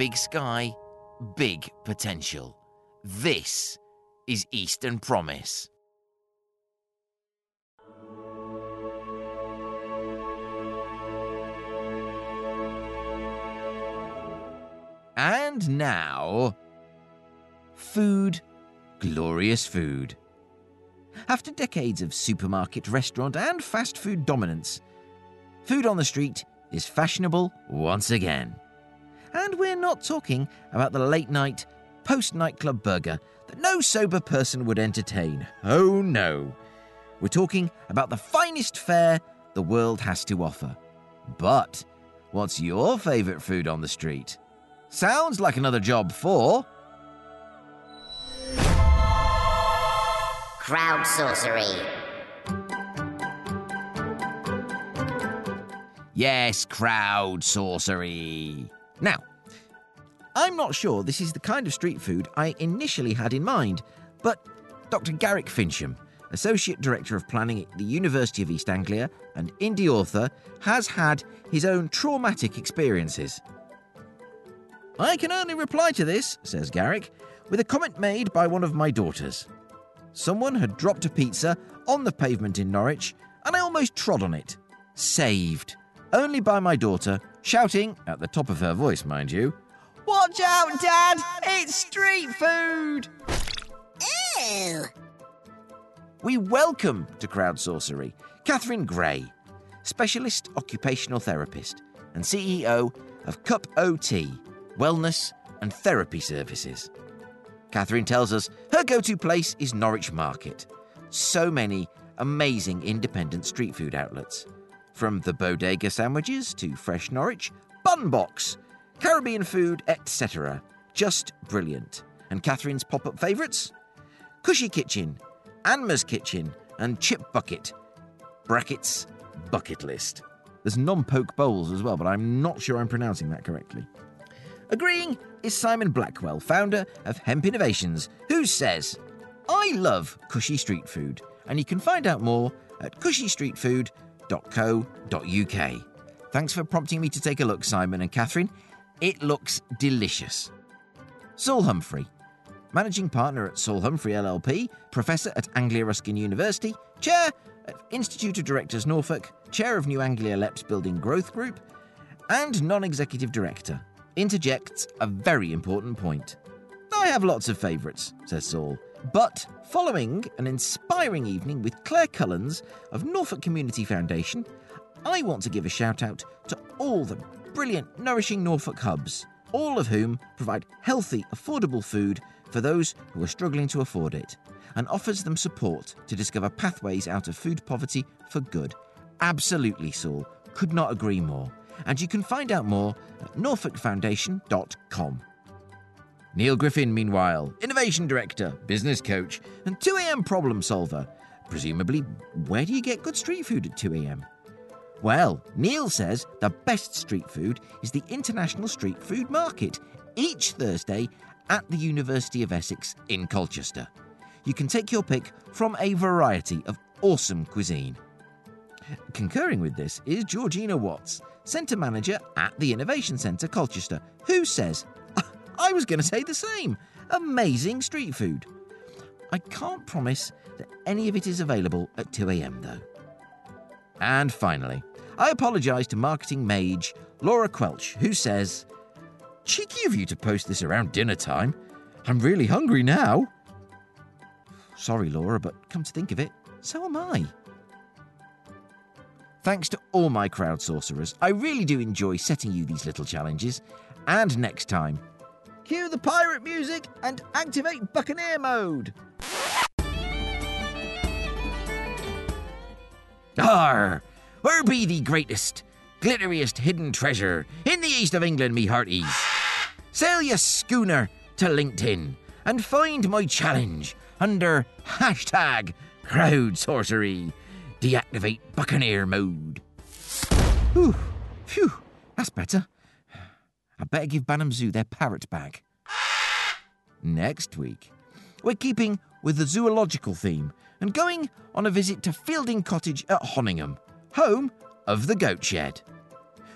Big sky, big potential. This is Eastern Promise. And now, food, glorious food. After decades of supermarket, restaurant, and fast food dominance, food on the street is fashionable once again. And we're not talking about the late night, post nightclub burger that no sober person would entertain. Oh no. We're talking about the finest fare the world has to offer. But what's your favourite food on the street? Sounds like another job for. Crowd sorcery. Yes, crowd sorcery. Now, I'm not sure this is the kind of street food I initially had in mind, but Dr. Garrick Fincham, Associate Director of Planning at the University of East Anglia and indie author, has had his own traumatic experiences. I can only reply to this, says Garrick, with a comment made by one of my daughters. Someone had dropped a pizza on the pavement in Norwich, and I almost trod on it. Saved. Only by my daughter, shouting, at the top of her voice, mind you, Watch out, Dad! It's street food! Ew. We welcome to Crowd Sorcery Catherine Gray, Specialist Occupational Therapist and CEO of Cup OT, Wellness and Therapy Services. Catherine tells us her go to place is Norwich Market. So many amazing independent street food outlets. From the bodega sandwiches to Fresh Norwich, Bun Box, Caribbean food, etc. Just brilliant. And Catherine's pop up favourites? Cushy Kitchen, Anma's Kitchen, and Chip Bucket. Brackets, bucket list. There's non poke bowls as well, but I'm not sure I'm pronouncing that correctly. Agreeing is Simon Blackwell, founder of Hemp Innovations, who says, I love cushy street food, and you can find out more at cushystreetfood.co.uk. Thanks for prompting me to take a look, Simon and Catherine. It looks delicious. Saul Humphrey, Managing Partner at Saul Humphrey LLP, Professor at Anglia Ruskin University, Chair at Institute of Directors Norfolk, Chair of New Anglia LEP's Building Growth Group, and Non Executive Director, interjects a very important point. I have lots of favourites, says Saul, but following an inspiring evening with Claire Cullens of Norfolk Community Foundation, I want to give a shout out to all the brilliant, nourishing Norfolk hubs, all of whom provide healthy, affordable food for those who are struggling to afford it, and offers them support to discover pathways out of food poverty for good. Absolutely, Saul. Could not agree more. And you can find out more at norfolkfoundation.com. Neil Griffin, meanwhile, Innovation Director, Business Coach, and 2am Problem Solver. Presumably, where do you get good street food at 2am? Well, Neil says the best street food is the International Street Food Market, each Thursday at the University of Essex in Colchester. You can take your pick from a variety of awesome cuisine. Concurring with this is Georgina Watts, Centre Manager at the Innovation Centre Colchester, who says, I was going to say the same. Amazing street food. I can't promise that any of it is available at 2am though. And finally, I apologise to marketing mage Laura Quelch, who says, Cheeky of you to post this around dinner time. I'm really hungry now. Sorry, Laura, but come to think of it, so am I. Thanks to all my crowd sorcerers, I really do enjoy setting you these little challenges. And next time, cue the pirate music and activate Buccaneer mode. Arr! Where be the greatest, glitteriest hidden treasure in the east of England, me hearties? Sail your schooner to LinkedIn and find my challenge under hashtag crowd sorcery. Deactivate Buccaneer mode. Whew, phew, that's better. I better give Banham Zoo their parrot back. Next week, we're keeping with the zoological theme and going on a visit to Fielding Cottage at Honingham, home of the Goat Shed.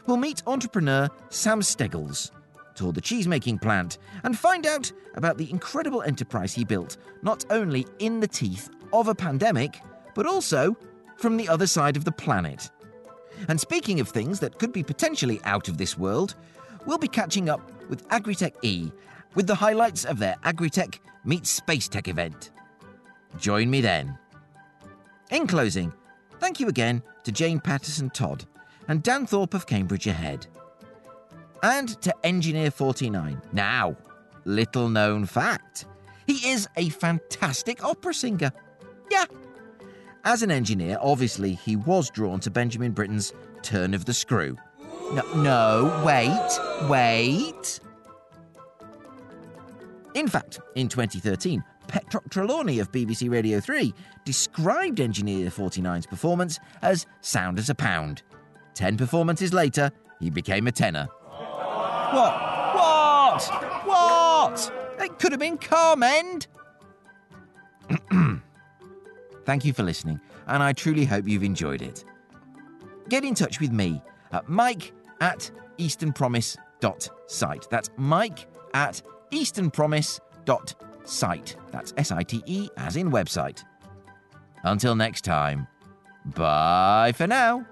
We'll meet entrepreneur Sam Steggles, tour the cheesemaking plant, and find out about the incredible enterprise he built, not only in the teeth of a pandemic, but also from the other side of the planet. And speaking of things that could be potentially out of this world, we'll be catching up with Agritech E with the highlights of their Agritech meets Space Tech event. Join me then. In closing, thank you again to Jane Paterson-Todd and Dan Thorpe of Cambridge Ahead. And to Engineer 49. Now, little known fact he is a fantastic opera singer. Yeah. As an engineer, obviously, he was drawn to Benjamin Britten's Turn of the Screw. No, no, wait, wait. In fact, in 2013, Petroc Trelawny of BBC Radio 3 described Engineer 49's performance as sound as a pound. Ten performances later, he became a tenor. What? What? What? It could have been Carmend. Thank you for listening, and I truly hope you've enjoyed it. Get in touch with me at mike at easternpromise.site. That's mike at easternpromise.site. That's S I T E as in website. Until next time, bye for now.